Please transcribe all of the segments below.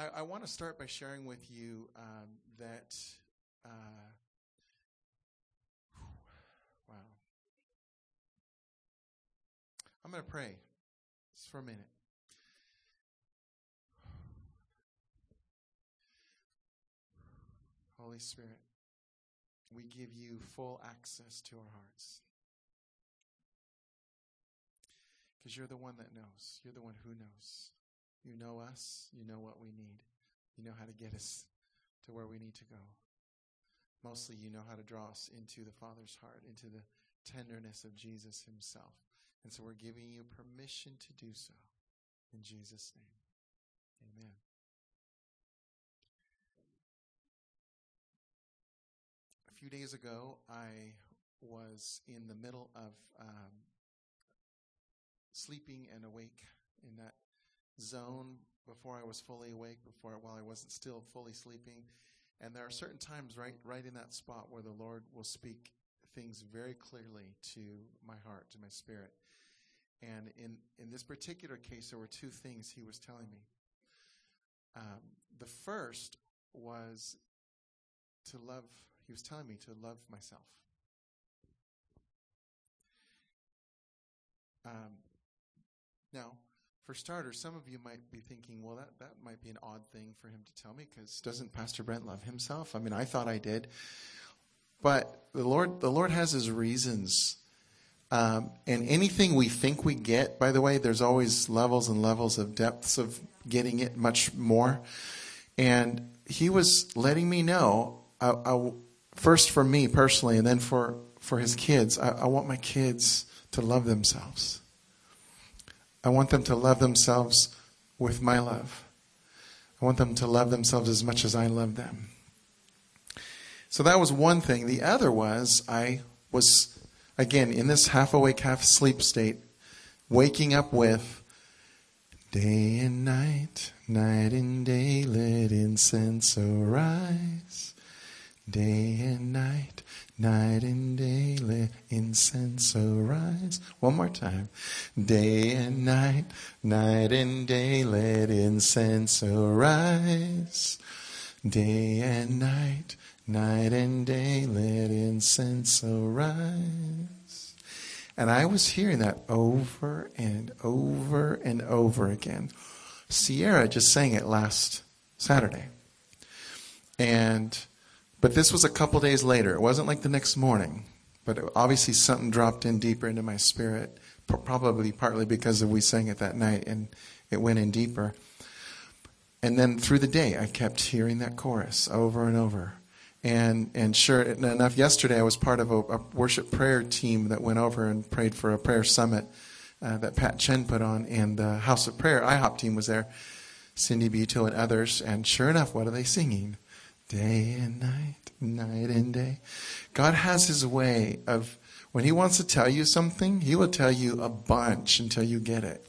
I, I want to start by sharing with you um, that. Uh, wow. I'm going to pray just for a minute. Holy Spirit, we give you full access to our hearts. Because you're the one that knows. You're the one who knows. You know us. You know what we need. You know how to get us to where we need to go. Mostly, you know how to draw us into the Father's heart, into the tenderness of Jesus Himself. And so we're giving you permission to do so. In Jesus' name. Amen. A few days ago, I was in the middle of um, sleeping and awake in that zone before I was fully awake, before while I wasn't still fully sleeping. And there are certain times right right in that spot where the Lord will speak things very clearly to my heart, to my spirit. And in, in this particular case, there were two things he was telling me. Um, the first was to love, he was telling me to love myself. Um, now, for starters, some of you might be thinking, well, that, that might be an odd thing for him to tell me because doesn't Pastor Brent love himself? I mean, I thought I did. But the Lord, the Lord has his reasons. Um, and anything we think we get, by the way, there's always levels and levels of depths of getting it much more. And he was letting me know, I, I, first for me personally, and then for, for his kids, I, I want my kids to love themselves. I want them to love themselves with my love. I want them to love themselves as much as I love them. So that was one thing. The other was I was, again, in this half awake, half sleep state, waking up with day and night, night and day, let incense arise. Day and night, Night and day let incense arise. One more time. Day and night, night and day let incense arise. Day and night, night and day let incense arise. And I was hearing that over and over and over again. Sierra just sang it last Saturday. And but this was a couple days later. It wasn't like the next morning, but obviously something dropped in deeper into my spirit, probably partly because we sang it that night and it went in deeper. And then through the day, I kept hearing that chorus over and over. And and sure enough, yesterday I was part of a, a worship prayer team that went over and prayed for a prayer summit uh, that Pat Chen put on, and the House of Prayer IHOP team was there, Cindy Buto and others. And sure enough, what are they singing? Day and night, night and day. God has his way of, when he wants to tell you something, he will tell you a bunch until you get it.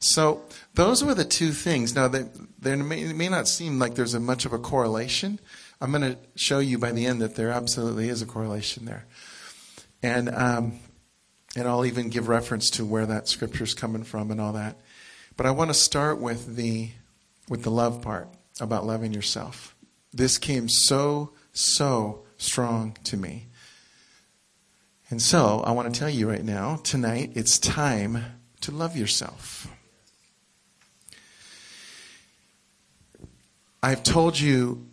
So those were the two things. Now, they, they may, may not seem like there's a much of a correlation. I'm going to show you by the end that there absolutely is a correlation there. And, um, and I'll even give reference to where that scripture is coming from and all that. But I want to start with the, with the love part about loving yourself. This came so, so strong to me. And so I want to tell you right now, tonight, it's time to love yourself. I've told you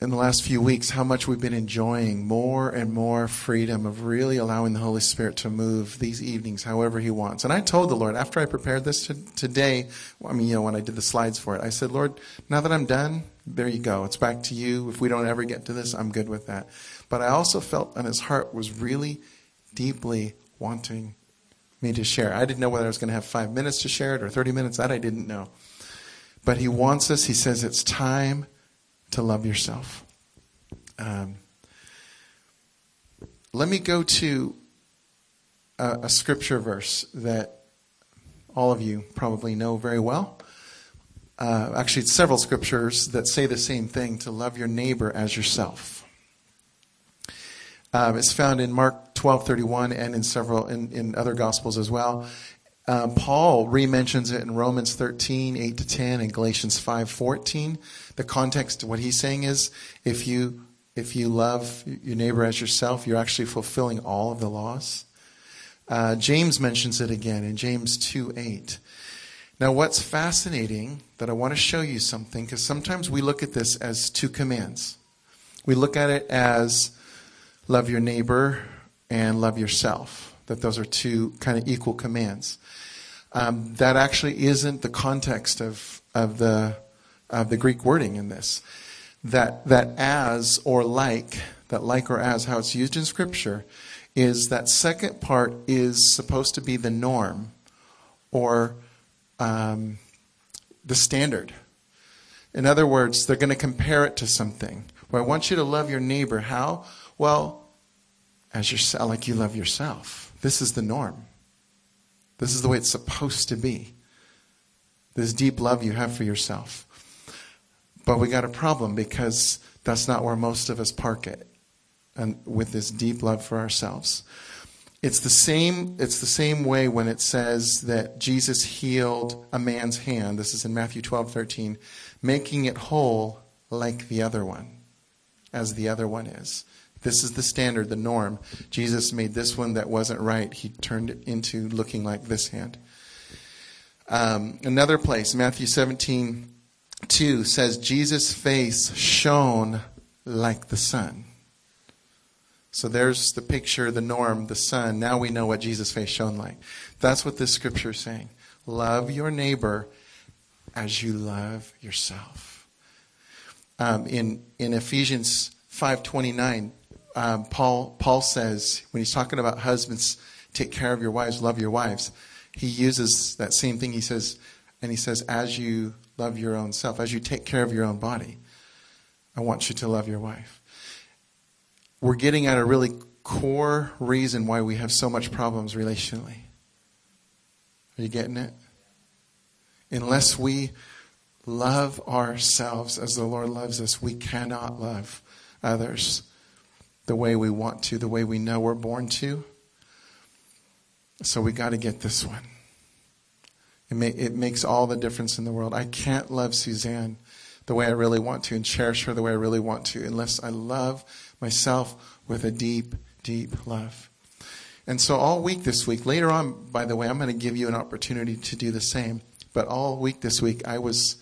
in the last few weeks how much we've been enjoying more and more freedom of really allowing the Holy Spirit to move these evenings however He wants. And I told the Lord after I prepared this to, today, I mean, you know, when I did the slides for it, I said, Lord, now that I'm done, there you go. It's back to you. If we don't ever get to this, I'm good with that. But I also felt on His heart was really deeply wanting me to share. I didn't know whether I was going to have five minutes to share it or 30 minutes. That I didn't know. But He wants us, He says, it's time to love yourself. Um, let me go to a, a, scripture verse that all of you probably know very well. Uh, actually, it's several scriptures that say the same thing to love your neighbor as yourself. Um, it's found in Mark 12:31 and in several in, in other gospels as well. Um, Paul re-mentions it in Romans 13, 8 to 10, and Galatians 5, 14. The context, what he's saying is, if you if you love your neighbor as yourself, you're actually fulfilling all of the laws. Uh, James mentions it again in James 2, 8. Now, what's fascinating that I want to show you something, because sometimes we look at this as two commands. We look at it as love your neighbor and love yourself, that those are two kind of equal commands. Um, that actually isn't the context of, of, the, of the Greek wording in this. That, that as or like, that like or as, how it's used in Scripture, is that second part is supposed to be the norm or um, the standard. In other words, they're going to compare it to something. Well, I want you to love your neighbor. How? Well, as yourself, like you love yourself. This is the norm. This is the way it's supposed to be. This deep love you have for yourself. But we got a problem because that's not where most of us park it. And with this deep love for ourselves. It's the same it's the same way when it says that Jesus healed a man's hand. This is in Matthew 12, 13, making it whole like the other one, as the other one is. This is the standard, the norm. Jesus made this one that wasn't right. He turned it into looking like this hand. Um, another place, Matthew 17, 2 says, Jesus' face shone like the sun. So there's the picture, the norm, the sun. Now we know what Jesus' face shone like. That's what this scripture is saying. Love your neighbor as you love yourself. Um, in in Ephesians 5:29, um, Paul, Paul says, when he's talking about husbands, take care of your wives, love your wives, he uses that same thing. He says, and he says, as you love your own self, as you take care of your own body, I want you to love your wife. We're getting at a really core reason why we have so much problems relationally. Are you getting it? Unless we love ourselves as the Lord loves us, we cannot love others the way we want to, the way we know we're born to. So we got to get this one. It, may, it makes all the difference in the world. I can't love Suzanne the way I really want to and cherish her the way I really want to unless I love myself with a deep, deep love. And so all week this week, later on, by the way, I'm going to give you an opportunity to do the same. But all week this week, I was,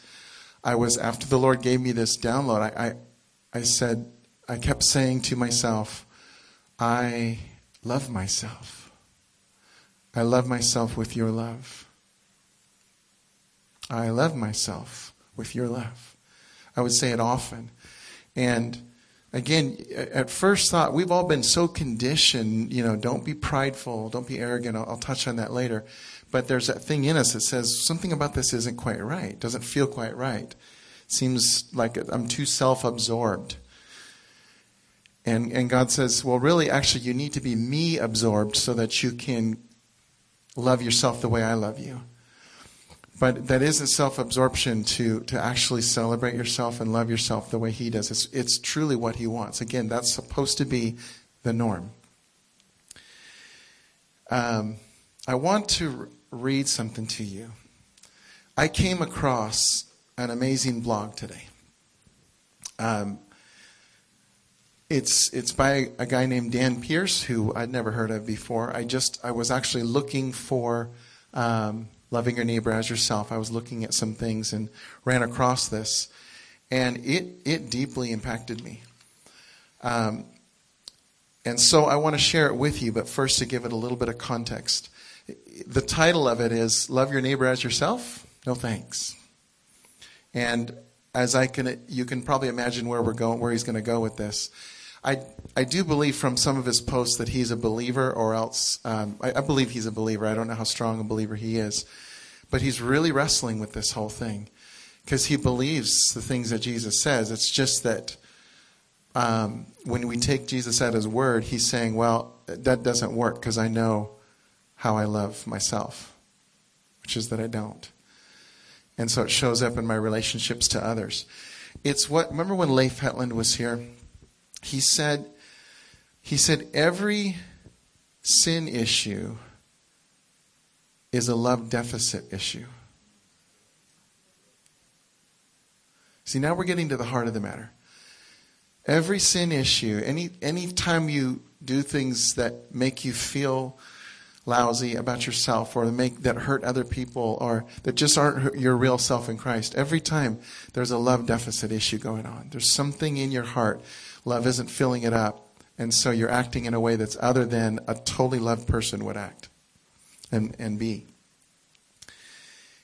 I was after the Lord gave me this download. I, I, I said, I kept saying to myself, I love myself. I love myself with your love. I love myself with your love. I would say it often. And again, at first thought, we've all been so conditioned, you know, don't be prideful, don't be arrogant. I'll, I'll, touch on that later. But there's that thing in us that says something about this isn't quite right, doesn't feel quite right. Seems like I'm too self absorbed. And, and God says, well, really, actually, you need to be me absorbed so that you can love yourself the way I love you. But that isn't self absorption to, to actually celebrate yourself and love yourself the way He does. It's, it's truly what He wants. Again, that's supposed to be the norm. Um, I want to read something to you. I came across an amazing blog today. Um, it's it's by a guy named Dan Pearce who I'd never heard of before. I just I was actually looking for um, loving your neighbor as yourself. I was looking at some things and ran across this, and it it deeply impacted me. Um, and so I want to share it with you, but first to give it a little bit of context. The title of it is "Love Your Neighbor as Yourself." No thanks. And as I can, you can probably imagine where we're going, where he's going to go with this. I, I do believe from some of his posts that he's a believer, or else um, I, I believe he's a believer. I don't know how strong a believer he is, but he's really wrestling with this whole thing because he believes the things that Jesus says. It's just that um, when we take Jesus at his word, he's saying, "Well, that doesn't work because I know how I love myself, which is that I don't." And so it shows up in my relationships to others. It's what, remember when Leif Hetland was here? He said, he said, every sin issue is a love deficit issue. See, now we're getting to the heart of the matter. Every sin issue, any any time you do things that make you feel lousy about yourself or make that hurt other people or that just aren't your real self in Christ. Every time there's a love deficit issue going on. There's something in your heart. Love isn't filling it up. And so you're acting in a way that's other than a totally loved person would act and, and be.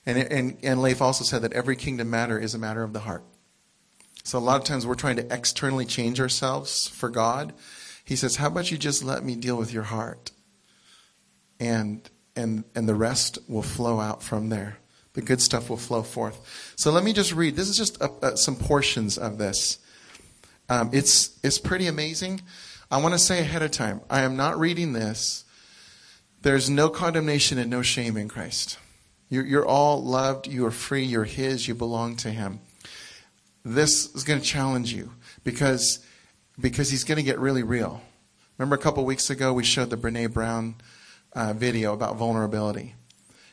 And, and, and Leif also said that every kingdom matter is a matter of the heart. So a lot of times we're trying to externally change ourselves for God. He says, How about you just let me deal with your heart? And and and the rest will flow out from there. The good stuff will flow forth. So let me just read. This is just a, a, some portions of this. Um, it's it's pretty amazing. I want to say ahead of time, I am not reading this. There's no condemnation and no shame in Christ. You're, you're all loved. You are free. You're His. You belong to Him. This is going to challenge you because because He's going to get really real. Remember a couple weeks ago we showed the Brene Brown uh, video about vulnerability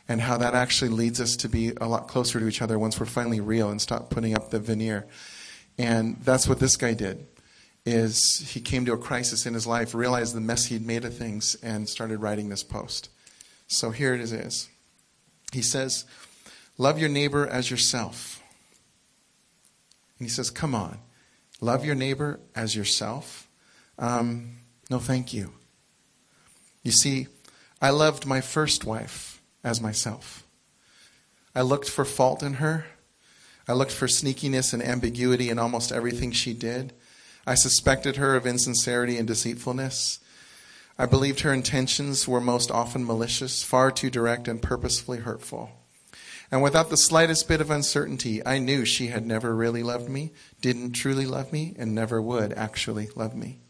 and how that actually leads us to be a lot closer to each other once we're finally real and stop putting up the veneer. And that's what this guy did is he came to a crisis in his life, realized the mess he'd made of things, and started writing this post. So here it is. He says, Love your neighbor as yourself. And he says, Come on, love your neighbor as yourself? Um, no, thank you. You see, I loved my first wife as myself. I looked for fault in her. I looked for sneakiness and ambiguity in almost everything she did. I suspected her of insincerity and deceitfulness. I believed her intentions were most often malicious, far too direct, and purposefully hurtful. And without the slightest bit of uncertainty, I knew she had never really loved me, didn't truly love me, and never would actually love me.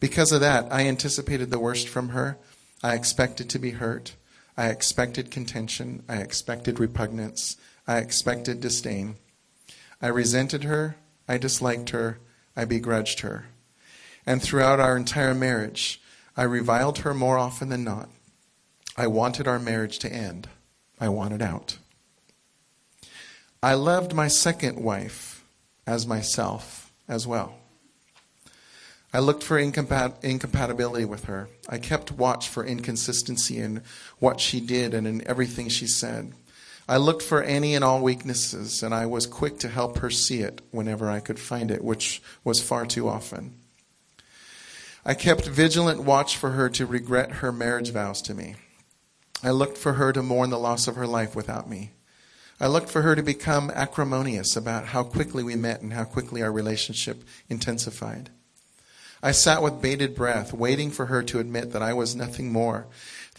Because of that, I anticipated the worst from her I expected to be hurt. I expected contention. I expected repugnance. I expected disdain. I resented her. I disliked her. I begrudged her. And throughout our entire marriage, I reviled her more often than not. I wanted our marriage to end. I wanted out. I loved my second wife as myself as well. I looked for incompat- incompatibility with her. I kept watch for inconsistency in what she did and in everything she said. I looked for any and all weaknesses, and I was quick to help her see it whenever I could find it, which was far too often. I kept vigilant watch for her to regret her marriage vows to me. I looked for her to mourn the loss of her life without me. I looked for her to become acrimonious about how quickly we met and how quickly our relationship intensified. I sat with bated breath, waiting for her to admit that I was nothing more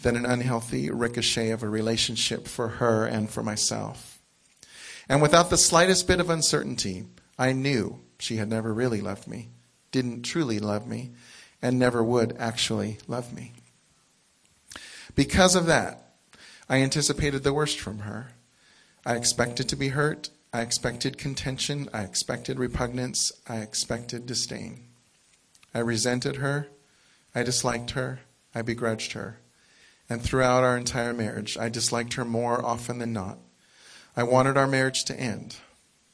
than an unhealthy ricochet of a relationship for her and for myself. And without the slightest bit of uncertainty, I knew she had never really loved me, didn't truly love me, and never would actually love me. Because of that, I anticipated the worst from her. I expected to be hurt. I expected contention. I expected repugnance. I expected disdain. I resented her. I disliked her. I begrudged her. And throughout our entire marriage, I disliked her more often than not. I wanted our marriage to end.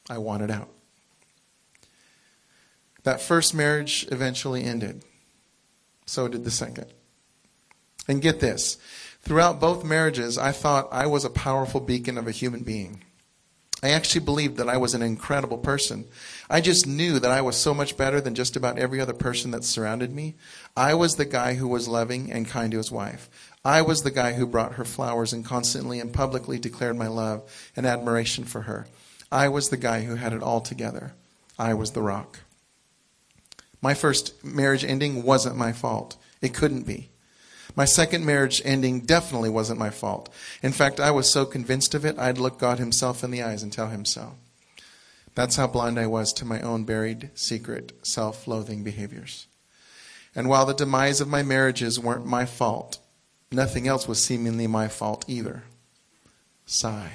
I wanted out. That first marriage eventually ended. So did the second. And get this throughout both marriages, I thought I was a powerful beacon of a human being. I actually believed that I was an incredible person. I just knew that I was so much better than just about every other person that surrounded me. I was the guy who was loving and kind to his wife. I was the guy who brought her flowers and constantly and publicly declared my love and admiration for her. I was the guy who had it all together. I was the rock. My first marriage ending wasn't my fault. It couldn't be. My second marriage ending definitely wasn't my fault. In fact, I was so convinced of it, I'd look God Himself in the eyes and tell Him so. That's how blind I was to my own buried, secret, self loathing behaviors. And while the demise of my marriages weren't my fault, nothing else was seemingly my fault either. Sigh.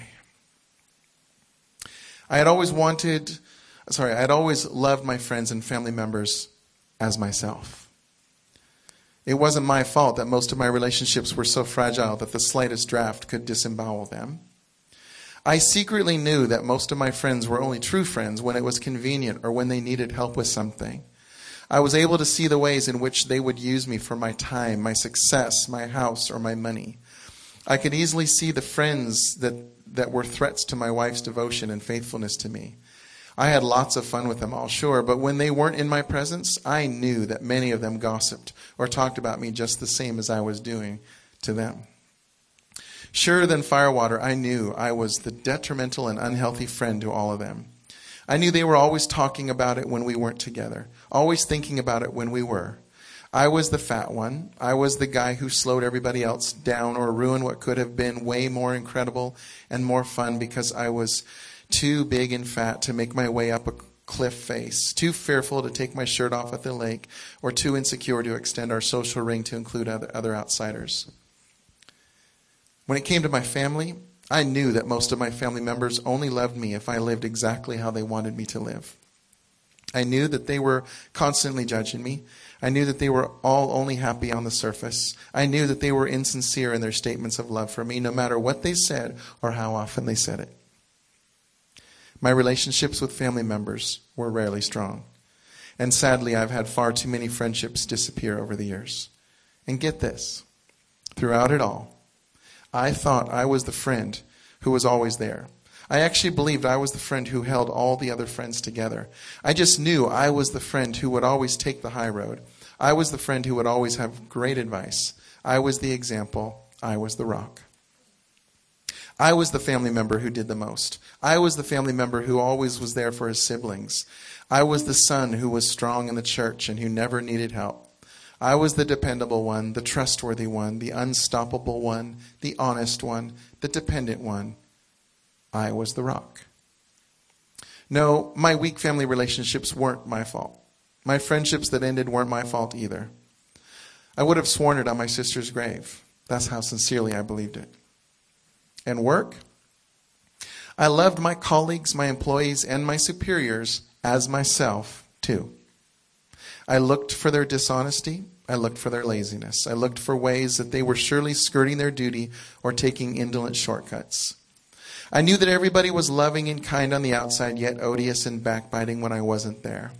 I had always wanted, sorry, I had always loved my friends and family members as myself. It wasn't my fault that most of my relationships were so fragile that the slightest draft could disembowel them. I secretly knew that most of my friends were only true friends when it was convenient or when they needed help with something. I was able to see the ways in which they would use me for my time, my success, my house, or my money. I could easily see the friends that, that were threats to my wife's devotion and faithfulness to me. I had lots of fun with them all, sure, but when they weren't in my presence, I knew that many of them gossiped or talked about me just the same as I was doing to them. Surer than firewater, I knew I was the detrimental and unhealthy friend to all of them. I knew they were always talking about it when we weren't together, always thinking about it when we were. I was the fat one. I was the guy who slowed everybody else down or ruined what could have been way more incredible and more fun because I was too big and fat to make my way up a cliff face, too fearful to take my shirt off at the lake, or too insecure to extend our social ring to include other, other outsiders. When it came to my family, I knew that most of my family members only loved me if I lived exactly how they wanted me to live. I knew that they were constantly judging me. I knew that they were all only happy on the surface. I knew that they were insincere in their statements of love for me, no matter what they said or how often they said it. My relationships with family members were rarely strong. And sadly, I've had far too many friendships disappear over the years. And get this throughout it all, I thought I was the friend who was always there. I actually believed I was the friend who held all the other friends together. I just knew I was the friend who would always take the high road. I was the friend who would always have great advice. I was the example. I was the rock. I was the family member who did the most. I was the family member who always was there for his siblings. I was the son who was strong in the church and who never needed help. I was the dependable one, the trustworthy one, the unstoppable one, the honest one, the dependent one. I was the rock. No, my weak family relationships weren't my fault. My friendships that ended weren't my fault either. I would have sworn it on my sister's grave. That's how sincerely I believed it. And work? I loved my colleagues, my employees, and my superiors as myself, too. I looked for their dishonesty. I looked for their laziness. I looked for ways that they were surely skirting their duty or taking indolent shortcuts. I knew that everybody was loving and kind on the outside, yet odious and backbiting when I wasn't there.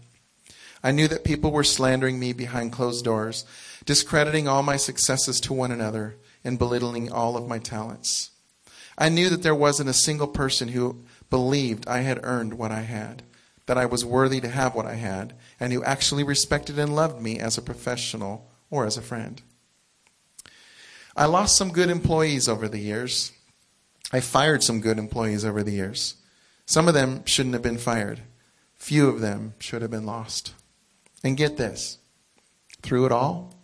I knew that people were slandering me behind closed doors, discrediting all my successes to one another, and belittling all of my talents. I knew that there wasn't a single person who believed I had earned what I had that I was worthy to have what I had, and who actually respected and loved me as a professional or as a friend. I lost some good employees over the years. I fired some good employees over the years. Some of them shouldn't have been fired. Few of them should have been lost. And get this through it all,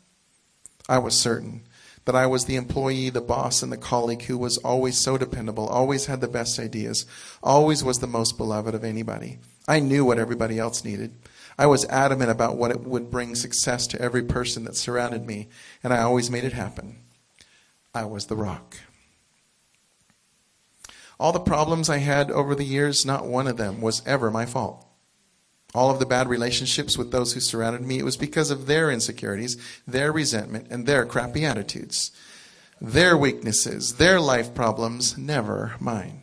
I was certain that I was the employee, the boss, and the colleague who was always so dependable, always had the best ideas, always was the most beloved of anybody. I knew what everybody else needed. I was adamant about what it would bring success to every person that surrounded me, and I always made it happen. I was the rock. All the problems I had over the years, not one of them was ever my fault. All of the bad relationships with those who surrounded me, it was because of their insecurities, their resentment, and their crappy attitudes. Their weaknesses, their life problems, never mine.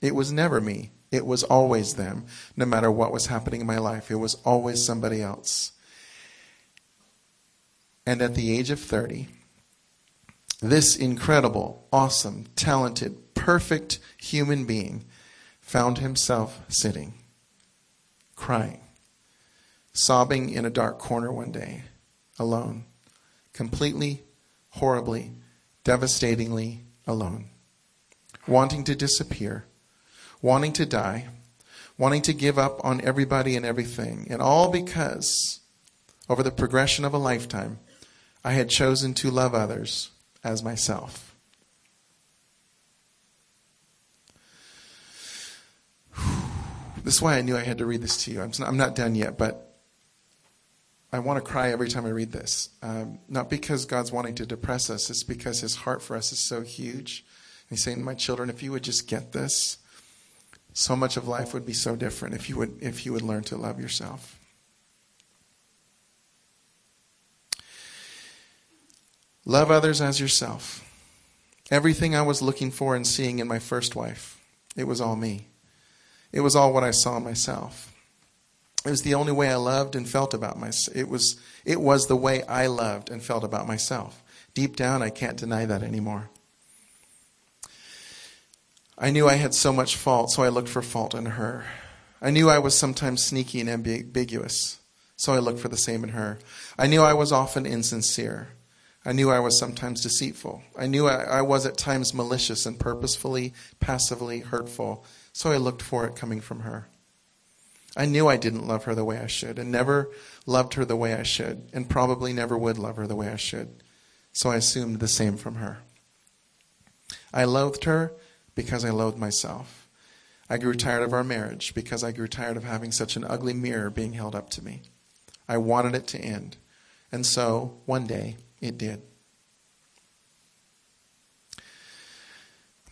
It was never me. It was always them. No matter what was happening in my life, it was always somebody else. And at the age of 30, this incredible, awesome, talented, perfect human being found himself sitting, crying, sobbing in a dark corner one day, alone, completely, horribly, devastatingly alone, wanting to disappear wanting to die, wanting to give up on everybody and everything. And all because, over the progression of a lifetime, I had chosen to love others as myself. This is why I knew I had to read this to you. I'm not, I'm not done yet, but I want to cry every time I read this. Um, not because God's wanting to depress us, it's because His heart for us is so huge. He's saying, My children, if you would just get this, so much of life would be so different if you would if you would learn to love yourself. Love others as yourself. Everything I was looking for and seeing in my first wife, it was all me. It was all what I saw myself. It was the only way I loved and felt about myself. It was, it was the way I loved and felt about myself. Deep down, I can't deny that anymore. I knew I had so much fault, so I looked for fault in her. I knew I was sometimes sneaky and ambiguous, so I looked for the same in her. I knew I was often insincere. I knew I was sometimes deceitful. I knew I, I, was at times malicious and purposefully, passively hurtful, so I looked for it coming from her. I knew I didn't love her the way I should, and never loved her the way I should, and probably never would love her the way I should, so I assumed the same from her. I loathed her because I loathed myself. I grew tired of our marriage because I grew tired of having such an ugly mirror being held up to me. I wanted it to end. And so, one day, it did.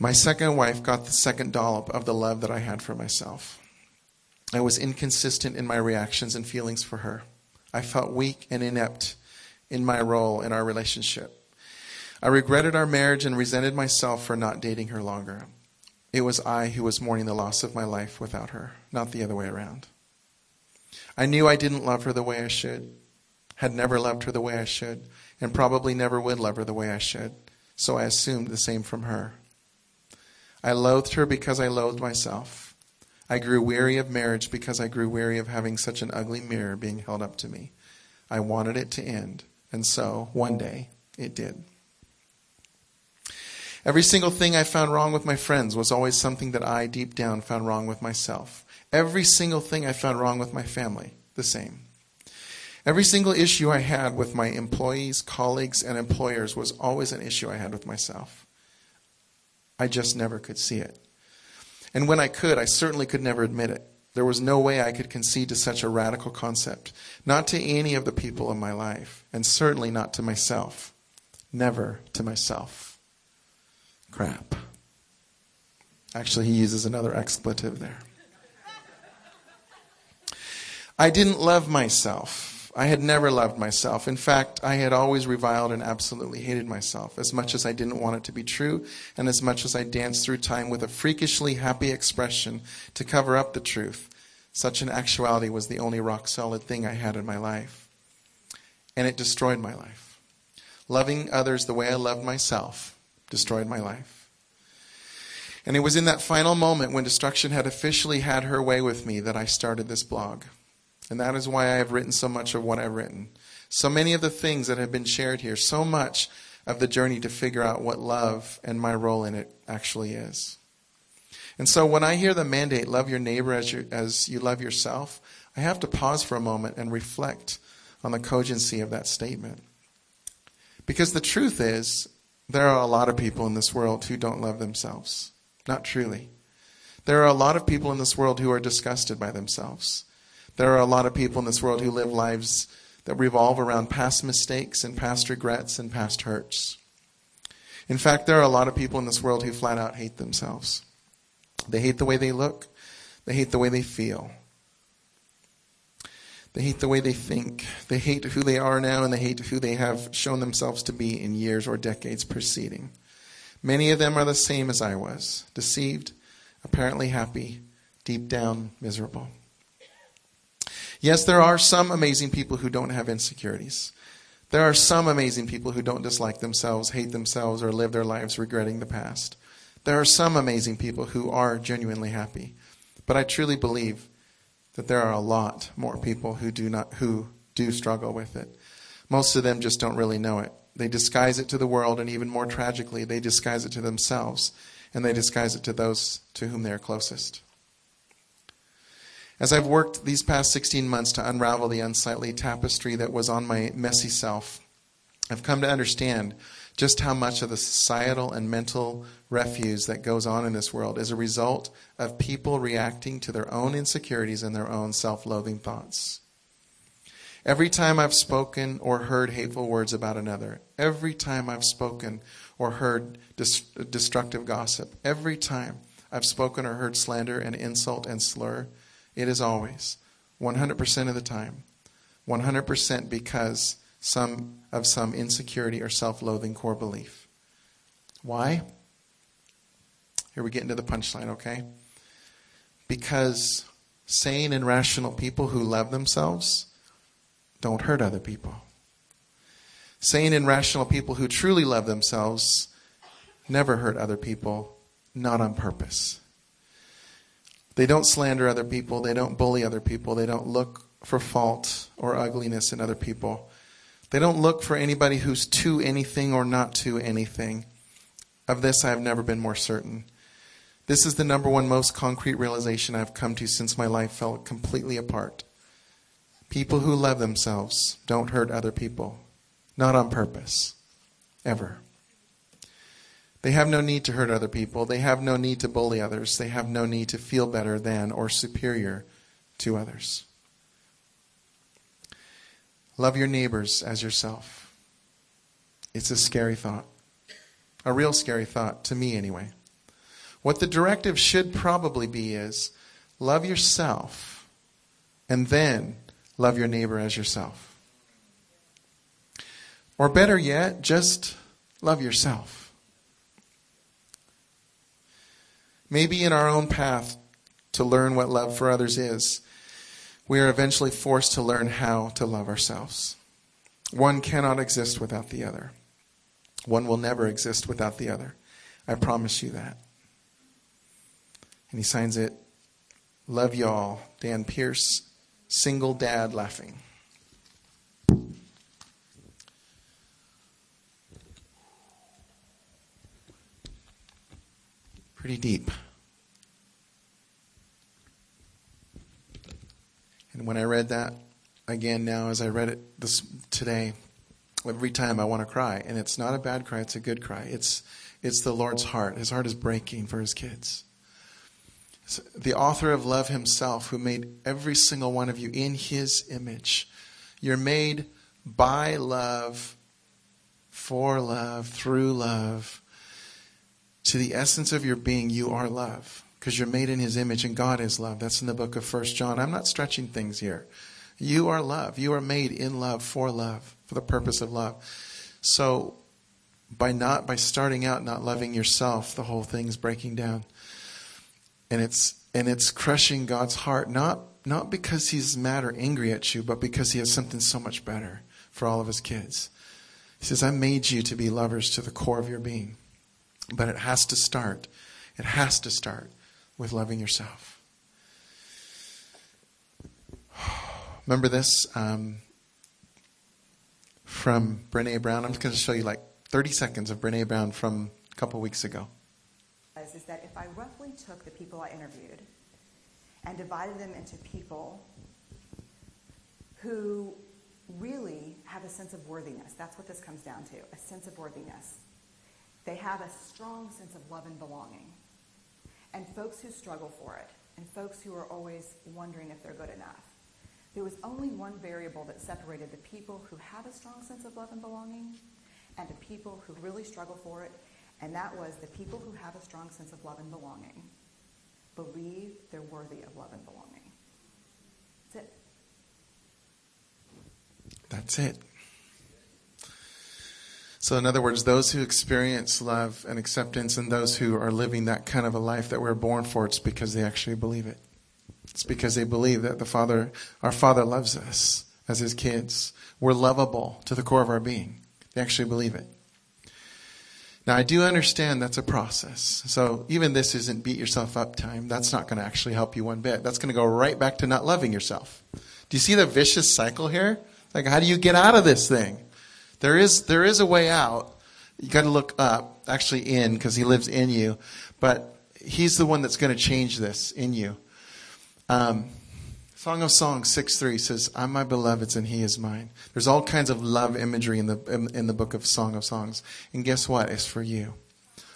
My second wife got the second dollop of the love that I had for myself. I was inconsistent in my reactions and feelings for her. I felt weak and inept in my role in our relationship. I regretted our marriage and resented myself for not dating her longer. It was I who was mourning the loss of my life without her, not the other way around. I knew I didn't love her the way I should, had never loved her the way I should, and probably never would love her the way I should, so I assumed the same from her. I loathed her because I loathed myself. I grew weary of marriage because I grew weary of having such an ugly mirror being held up to me. I wanted it to end, and so, one day, it did. Every single thing I found wrong with my friends was always something that I, deep down, found wrong with myself. Every single thing I found wrong with my family, the same. Every single issue I had with my employees, colleagues, and employers was always an issue I had with myself. I just never could see it. And when I could, I certainly could never admit it. There was no way I could concede to such a radical concept, not to any of the people in my life, and certainly not to myself. Never to myself. Crap. Actually, he uses another expletive there. I didn't love I had never loved myself. In fact, I had always reviled and absolutely hated myself, as much as I didn't want it to be true, and as much as I danced through time with a freakishly happy expression to cover up the truth. Such an actuality was the only rock solid thing I had in my life. And it destroyed my life. Loving others the way I loved myself destroyed my life. And it was in that final moment when destruction had officially had her way with me that I started this blog. And that is why I have written so much of what I've written. So many of the things that have been shared here, so much of the journey to figure out what love and my role in it actually is. And so when I hear the mandate, love your neighbor as you, as you love yourself, I have to pause for a moment and reflect on the cogency of that statement. Because the truth is, there are a lot of people in this world who don't love themselves. Not truly. There are a lot of people in this world who are disgusted by themselves. There are a lot of people in this world who live lives that revolve around past mistakes and past regrets and past hurts. In fact, there are a lot of people in this world who flat out hate themselves. They hate the way they look, they hate the way they feel. They hate the way they think. They hate who they are now, and they hate who they have shown themselves to be in years or decades preceding. Many of them are the same as I was deceived, apparently happy, deep down miserable. Yes, there are some amazing people who don't have insecurities. There are some amazing people who don't dislike themselves, hate themselves, or live their lives regretting the past. There are some amazing people who are genuinely happy. But I truly believe that there are a lot more people who do not who do struggle with it. Most of them just don't really know it. They disguise it to the world and even more tragically, they disguise it to themselves and they disguise it to those to whom they are closest. As I've worked these past 16 months to unravel the unsightly tapestry that was on my messy self, I've come to understand just how much of the societal and mental refuse that goes on in this world is a result of people reacting to their own insecurities and their own self loathing thoughts. Every time I've spoken or heard hateful words about another, every time I've spoken or heard destructive gossip, every time I've spoken or heard slander and insult and slur, it is always 100% of the time. 100% because some of some insecurity or self-loathing core belief. Why? Here we get into the punchline, okay? Because sane and rational people who love themselves don't hurt other people. Sane and rational people who truly love themselves never hurt other people, not on purpose. They don't slander other people, they don't bully other people, they don't look for fault or ugliness in other people. They don't look for anybody who's to anything or not to anything. Of this, I have never been more certain. This is the number one most concrete realization I've come to since my life fell completely apart. People who love themselves don't hurt other people, not on purpose, ever. They have no need to hurt other people. They have no need to bully others. They have no need to feel better than or superior to others. Love your neighbors as yourself. It's a scary thought. A real scary thought, to me anyway. What the directive should probably be is love yourself and then love your neighbor as yourself. Or better yet, just love yourself. Maybe in our own path to learn what love for others is, we are eventually forced to learn how to love ourselves. One cannot exist without the other. One will never exist without the other. I promise you that. And he signs it, Love y'all, Dan Pearce, single dad laughing. Pretty deep. And when I read that again now, as I read it this today, every time I want to cry, and it's not a bad cry; it's a good cry. It's it's the Lord's heart. His heart is breaking for His kids. The author of love Himself, who made every single one of you in His image, you're made by love, for love, through love. To the essence of your being, you are love because you're made in his image and God is love. That's in the book of First John. I'm not stretching things here. You are love. You are made in love for love, for the purpose of love. So by not by starting out not loving yourself, the whole thing's breaking down. And it's and it's crushing God's heart, not not because he's mad or angry at you, but because he has something so much better for all of his kids. He says, I made you to be lovers to the core of your being. But it has to start. It has to start with loving yourself. Remember this um, from Brene Brown? I'm just going to show you like 30 seconds of Brene Brown from a couple weeks ago. Is that if I roughly took the people I interviewed and divided them into people who really have a sense of worthiness, that's what this comes down to a sense of worthiness. They have a strong sense of love and belonging and folks who struggle for it, and folks who are always wondering if they're good enough. There was only one variable that separated the people who have a strong sense of love and belonging and the people who really struggle for it, and that was the people who have a strong sense of love and belonging believe they're worthy of love and belonging. That's it. That's it. So, in other words, those who experience love and acceptance and those who are living that kind of a life that we're born for, it's because they actually believe it. It's because they believe that the Father, our Father loves us as His kids. We're lovable to the core of our being. They actually believe it. Now, I do understand that's a process. So, even this isn't beat yourself up time. That's not going to actually help you one bit. That's going to go right back to not loving yourself. Do you see the vicious cycle here? Like, how do you get out of this thing? There is, there is a way out. You got to look up, actually in, because he lives in you. But he's the one that's going to change this in you. Um, Song of Songs 6 3 says, I'm my beloved's and he is mine. There's all kinds of love imagery in the, in, in the book of Song of Songs. And guess what? It's for you.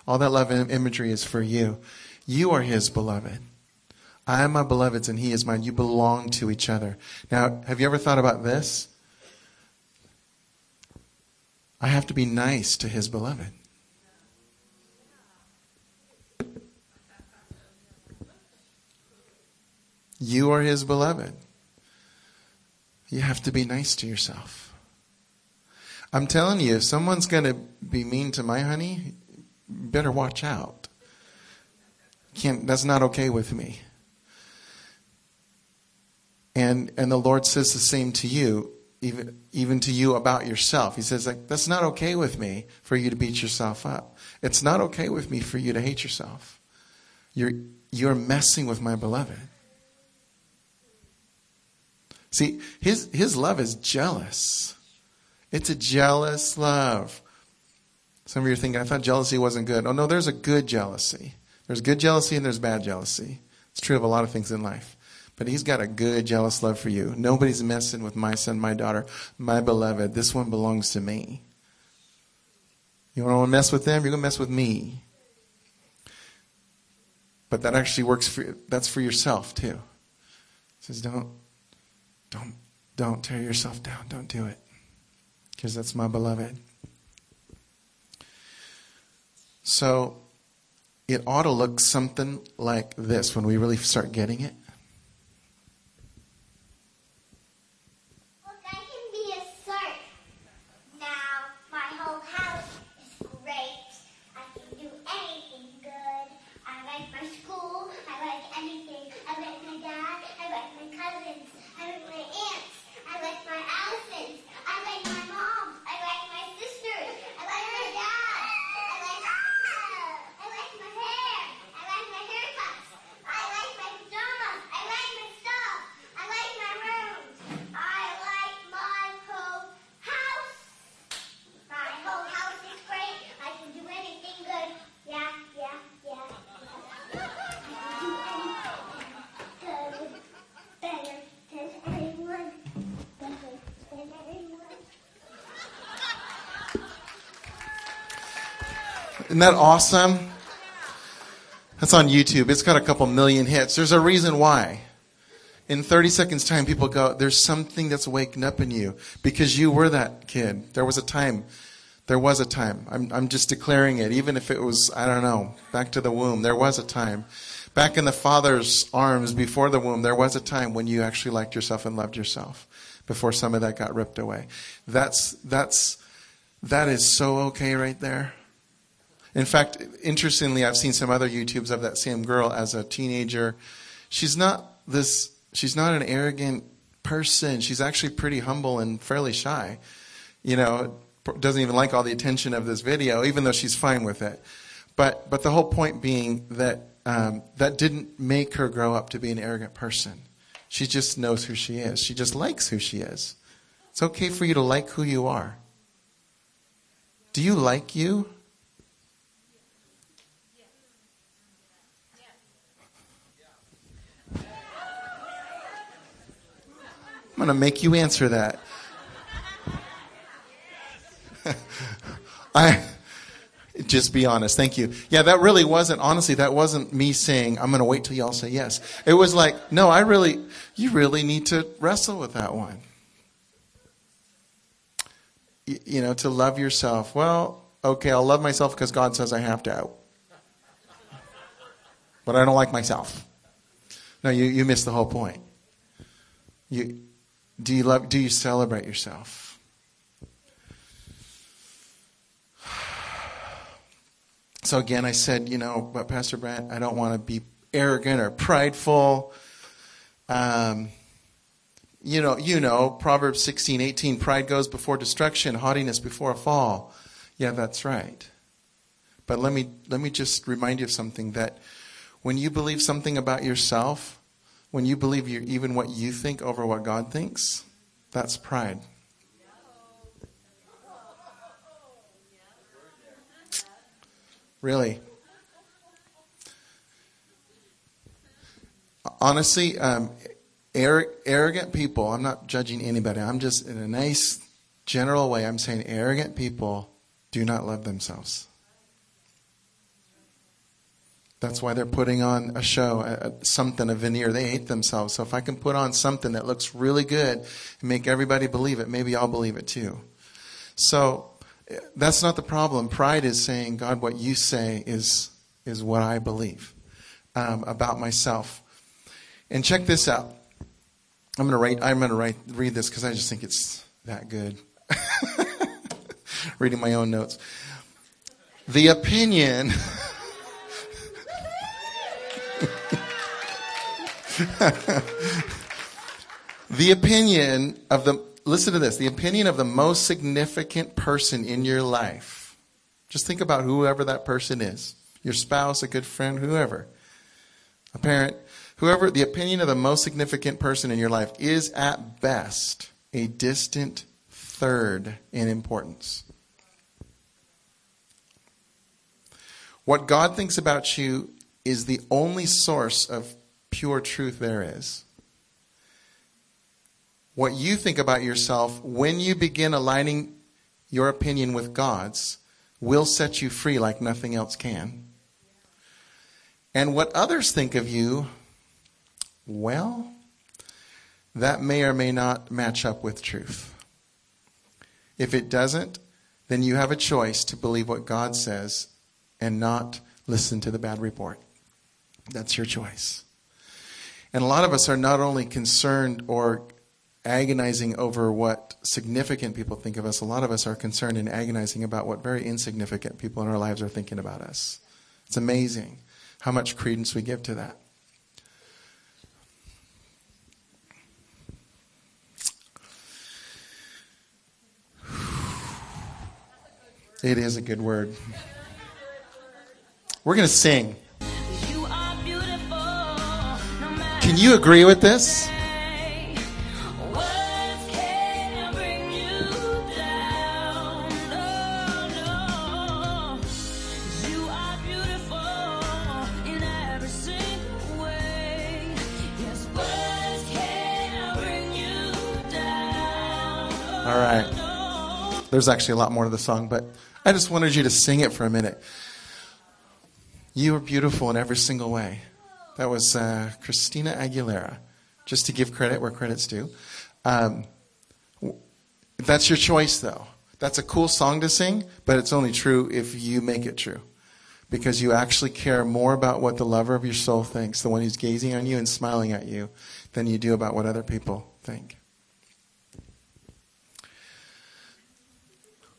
All that love imagery is for you. You are his beloved. I am my beloved's and he is mine. You belong to each other. Now, have you ever thought about this? I have to be nice to his beloved. You are his beloved. You have to be nice to yourself. I'm telling you, if someone's going to be mean to my honey, better watch out. Can't, that's not okay with me. And, and the Lord says the same to you, even, even to you about yourself. He says, like, that's not okay with me for you to beat yourself up. It's not okay with me for you to hate yourself. You're, you're messing with my beloved. See, his, his love is jealous. It's a jealous love. Some of you are thinking, I thought jealousy wasn't good. Oh, no, there's a good jealousy. There's good jealousy and there's bad jealousy. It's true of a lot of things in life. But he's got a good, jealous love for you. Nobody's messing with my son, my daughter, my beloved. This one belongs to me. You want to mess with them? You're going to mess with me. But that actually works for that's for yourself too. It says don't don't don't tear yourself down. Don't do it. Because that's my beloved. So it ought to look something like this when we really start getting it. Isn't that awesome? That's on YouTube. It's got a couple million hits. There's a reason why. In 30 seconds time, people go, there's something that's waking up in you because you were that kid. There was a time. There was a time. I'm, I'm just declaring it. Even if it was, I don't know, back to the womb, there was a time. Back in the father's arms before the womb, there was a time when you actually liked yourself and loved yourself before some of that got ripped away. That's, that's, that is so okay right there. In fact, interestingly, I've seen some other YouTubes of that same girl as a teenager. She's not this, she's not an arrogant person. She's actually pretty humble and fairly shy. You know, doesn't even like all the attention of this video, even though she's fine with it. But, but the whole point being that um, that didn't make her grow up to be an arrogant person. She just knows who she is. She just likes who she is. It's okay for you to like who you are. Do you like you? Going to make you answer that. I just be honest. Thank you. Yeah, that really wasn't honestly that wasn't me saying I'm going to wait till y'all say yes. It was like, no, I really you really need to wrestle with that one. You, you know, to love yourself. Well, okay, I'll love myself because God says I have to. But I don't like myself. No, you you missed the whole point. You do you love, do you celebrate yourself? So again, I said, you know, but Pastor Brent, I don't want to be arrogant or prideful. Um, you know, you know, Proverbs 16, 18, pride goes before destruction, haughtiness before a fall. Yeah, that's right. But let me, let me just remind you of something that when you believe something about yourself, when you believe you even what you think over what God thinks, that's pride. Really. Honestly, um, arrogant people, I'm not judging anybody. I'm just, in a nice, general way, I'm saying arrogant people do not love themselves. That's why they're putting on a show, a, something, a veneer. They hate themselves. So if I can put on something that looks really good and make everybody believe it, maybe I'll believe it too. So that's not the problem. Pride is saying, God, what you say is, is what I believe um, about myself. And check this out. I'm going to write, I'm going to write, read this because I just think it's that good. reading my own notes. The opinion. the opinion of the, listen to this, the opinion of the most significant person in your life. Just think about whoever that person is your spouse, a good friend, whoever, a parent, whoever, the opinion of the most significant person in your life is at best a distant third in importance. What God thinks about you is the only source of pure truth there is. What you think about yourself when you begin aligning your opinion with God's will set you free like nothing else can. And what others think of you, well, that may or may not match up with truth. If it doesn't, then you have a choice to believe what God says and not listen to the bad report. That's your choice. And a lot of us are not only concerned or agonizing over what significant people think of us, a lot of us are concerned and agonizing about what very insignificant people in our lives are thinking about us. It's amazing how much credence we give to that. It is a good word. We're going to sing. Can you agree with this? All right. There's actually a lot more to the song, but I just wanted you to sing it for a minute. You are beautiful in every single way. That was uh, Christina Aguilera, just to give credit where credit's due. Um, that's your choice, though. That's a cool song to sing, but it's only true if you make it true. Because you actually care more about what the lover of your soul thinks, the one who's gazing on you and smiling at you, than you do about what other people think.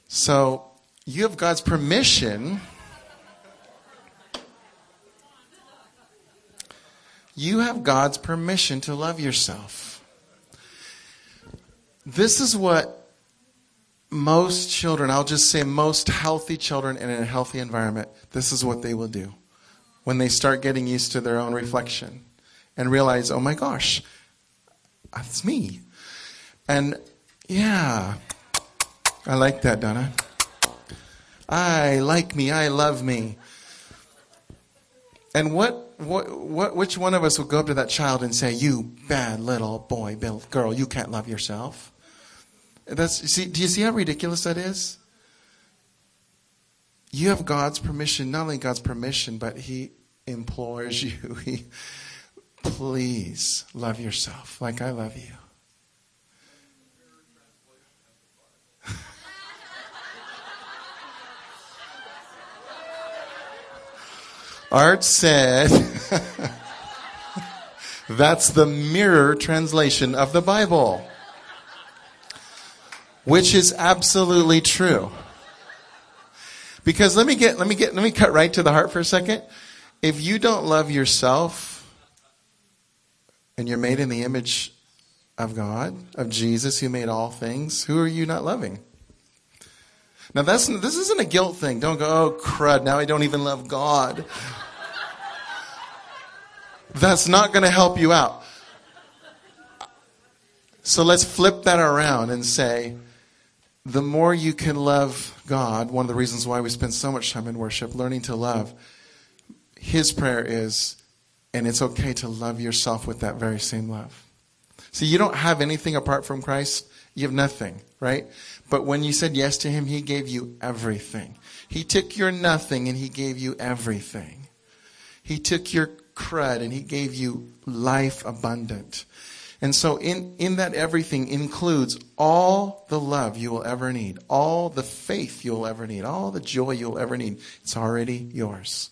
So you have God's permission. You have God's permission to love yourself. This is what most children, I'll just say most healthy children in a healthy environment, this is what they will do when they start getting used to their own reflection and realize, oh my gosh, that's me. And yeah, I like that, Donna. I like me. I love me. And what, what, what, which one of us would go up to that child and say, "You bad little boy, girl, you can't love yourself"? That's see. Do you see how ridiculous that is? You have God's permission. Not only God's permission, but He implores you. He, please love yourself like I love you. Art said that's the mirror translation of the Bible, which is absolutely true. Because let me get, let me get, let me cut right to the heart for a second. If you don't love yourself and you're made in the image of God, of Jesus who made all things, who are you not loving? Now that's, this isn't a guilt thing. Don't go, oh crud, now I don't even love God. That's not going to help you out. So let's flip that around and say, the more you can love God, one of the reasons why we spend so much time in worship, learning to love, his prayer is, and it's okay to love yourself with that very same love. See, you don't have anything apart from Christ. You have nothing, right? But when you said yes to him, he gave you everything. He took your nothing and he gave you everything. He took your crud and he gave you life abundant. And so in, in that everything includes all the love you will ever need, all the faith you'll ever need, all the joy you'll ever need. It's already yours.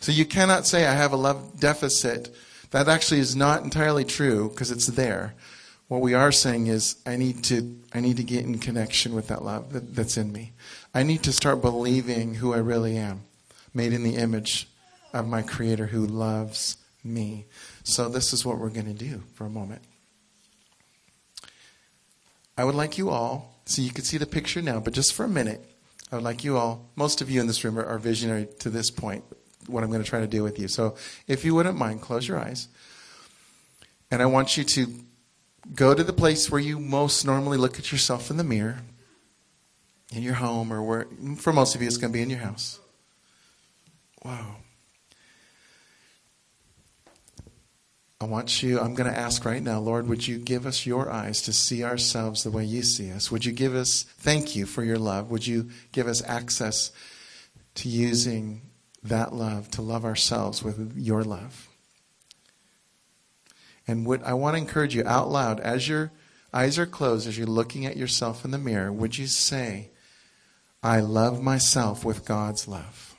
So you cannot say I have a love deficit. That actually is not entirely true because it's there. What we are saying is I need to I need to get in connection with that love that, that's in me. I need to start believing who I really am, made in the image of my creator who loves me. So this is what we're going to do for a moment. I would like you all, so you can see the picture now, but just for a minute, I would like you all, most of you in this room are, are visionary to this point, what I'm going to try to do with you. So if you wouldn't mind, close your eyes. And I want you to go to the place where you most normally look at yourself in the mirror, in your home, or where, for most of you, it's going to be in your house. Wow. I want you, I'm going to ask right now, Lord, would you give us your eyes to see ourselves the way you see us? Would you give us, thank you for your love. Would you give us access to using that love to love ourselves with your love? And what I want to encourage you out loud, as your eyes are closed, as you're looking at yourself in the mirror, would you say, I love myself with God's love?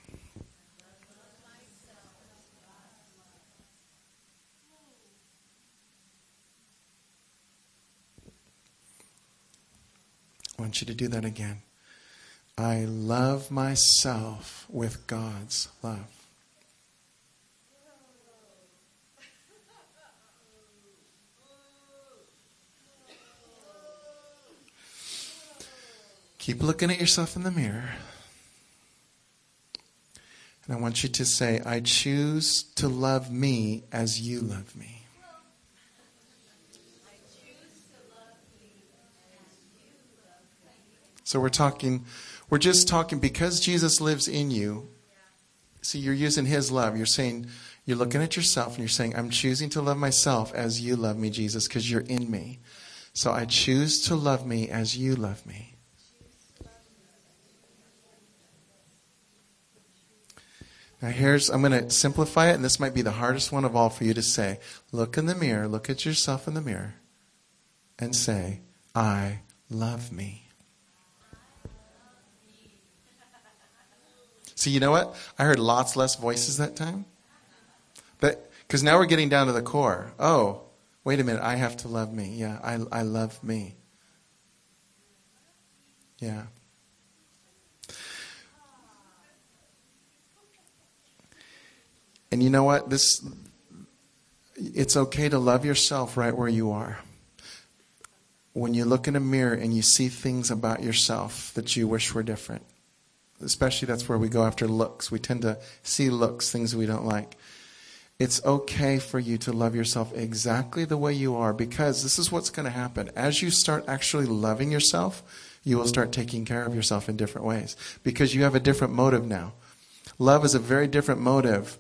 I want you to do that again. I love myself with God's love. Keep looking at yourself in the mirror. And I want you to say, I choose to love me as you love me. So we're talking, we're just talking because Jesus lives in you. See, you're using his love. You're saying, you're looking at yourself and you're saying, I'm choosing to love myself as you love me, Jesus, because you're in me. So I choose to love me as you love me. Now, here's, I'm going to simplify it, and this might be the hardest one of all for you to say. Look in the mirror, look at yourself in the mirror, and say, I love me. See, you know what? I heard lots less voices that time. But, because now we're getting down to the core. Oh, wait a minute, I have to love me. Yeah, I, I love me. Yeah. And you know what? This it's okay to love yourself right where you are. When you look in a mirror and you see things about yourself that you wish were different, especially that's where we go after looks. We tend to see looks, things we don't like. It's okay for you to love yourself exactly the way you are because this is what's going to happen. As you start actually loving yourself, you will start taking care of yourself in different ways because you have a different motive now. Love is a very different motive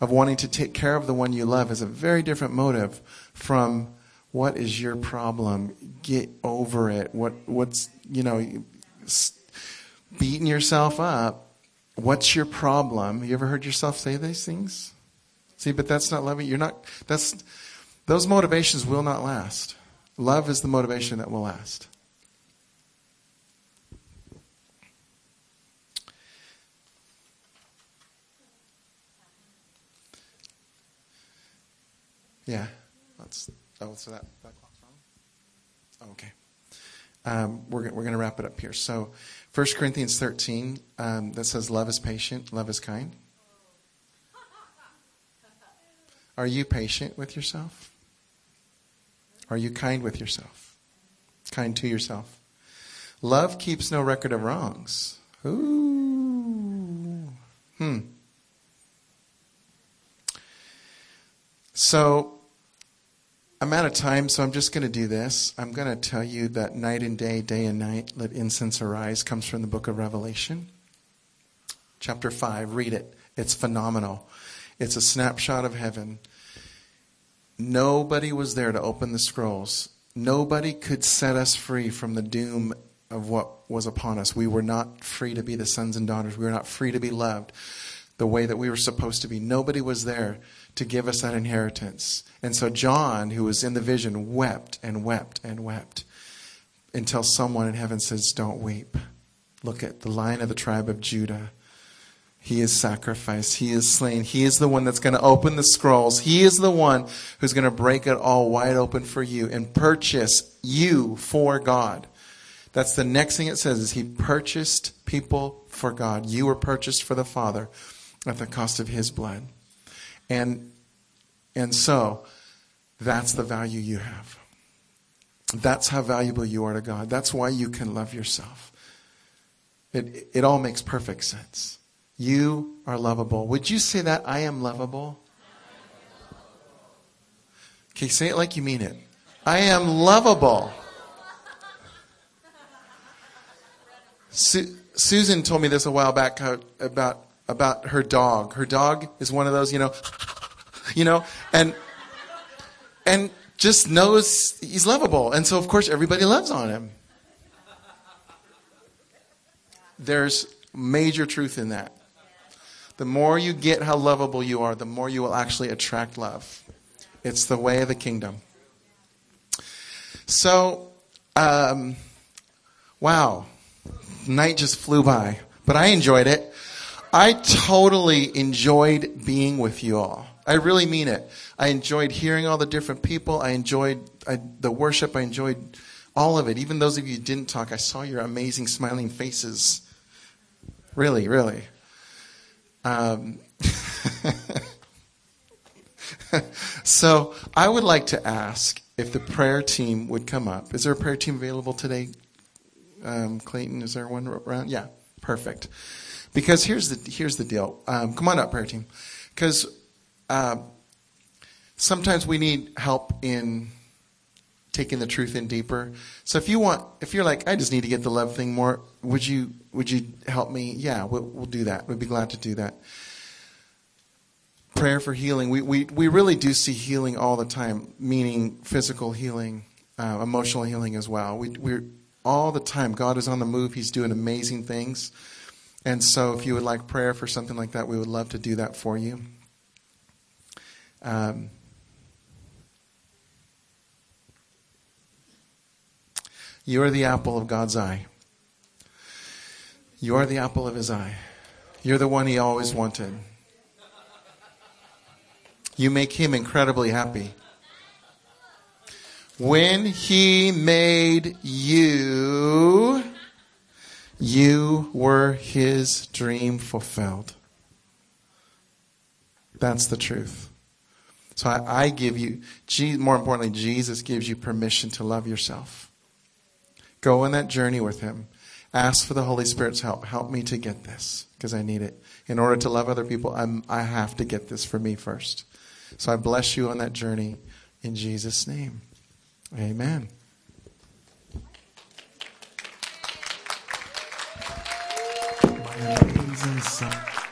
of wanting to take care of the one you love is a very different motive from what is your problem? Get over it. What what's you know beating yourself up? What's your problem? You ever heard yourself say these things? See, but that's not loving. You're not. That's those motivations will not last. Love is the motivation that will last. Yeah. That's, oh, so that, that clock's on? Oh, okay. Um, we're, we're going to wrap it up here. So, 1 Corinthians 13, um, that says, Love is patient, love is kind. Are you patient with yourself? Are you kind with yourself? Kind to yourself? Love keeps no record of wrongs. Ooh. Hmm. So, I'm out of time, so I'm just going to do this. I'm going to tell you that night and day, day and night, let incense arise comes from the book of Revelation. Chapter 5, read it. It's phenomenal. It's a snapshot of heaven. Nobody was there to open the scrolls. Nobody could set us free from the doom of what was upon us. We were not free to be the sons and daughters. We were not free to be loved the way that we were supposed to be. Nobody was there to give us that inheritance. And so John, who was in the vision, wept and wept and wept until someone in heaven says, Don't weep. Look at the lion of the tribe of Judah. He is sacrificed. He is slain. He is the one that's going to open the scrolls. He is the one who's going to break it all wide open for you and purchase you for God. That's the next thing it says is he purchased people for God. You were purchased for the Father at the cost of his blood. And and so that's the value you have. That's how valuable you are to God. That's why you can love yourself. It, it all makes perfect sense. You are lovable. Would you say that? I am lovable. Okay, say it like you mean it. I am lovable. Su- Susan told me this a while back about about her dog. Her dog is one of those, you know, you know, and and just knows he's lovable. And so of course everybody loves on him. There's major truth in that. The more you get how lovable you are, the more you will actually attract love. It's the way of the kingdom. So, um, wow, night just flew by, but I enjoyed it. I totally enjoyed being with you all. I really mean it. I enjoyed hearing all the different people. I enjoyed I, the worship. I enjoyed all of it. Even those of you who didn't talk, I saw your amazing smiling faces. Really, really. Um, so I would like to ask if the prayer team would come up. Is there a prayer team available today? Um, Clayton, is there one around? Yeah, perfect. Because here's the here's the deal. Um, come on up, prayer team. Because uh, sometimes we need help in taking the truth in deeper. So if you want, if you're like, I just need to get the love thing more, would you would you help me? Yeah, we'll, we'll do that. We'd be glad to do that. Prayer for healing. We, we, we really do see healing all the time, meaning physical healing, uh, emotional healing as well. We, we're all the time. God is on the move. He's doing amazing things. And so if you would like prayer for something like that, we would love to do that for you. Um, you are the apple of God's eye. You are the apple of his eye. You're the one he always wanted. You make him incredibly happy. When he made you, you were his dream fulfilled. That's the truth. So I, I give you, more importantly, Jesus gives you permission to love yourself. Go on that journey with him. Ask for the Holy Spirit's help. Help me to get this because I need it. In order to love other people, I'm, I have to get this for me first. So I bless you on that journey in Jesus' name. Amen. isenção.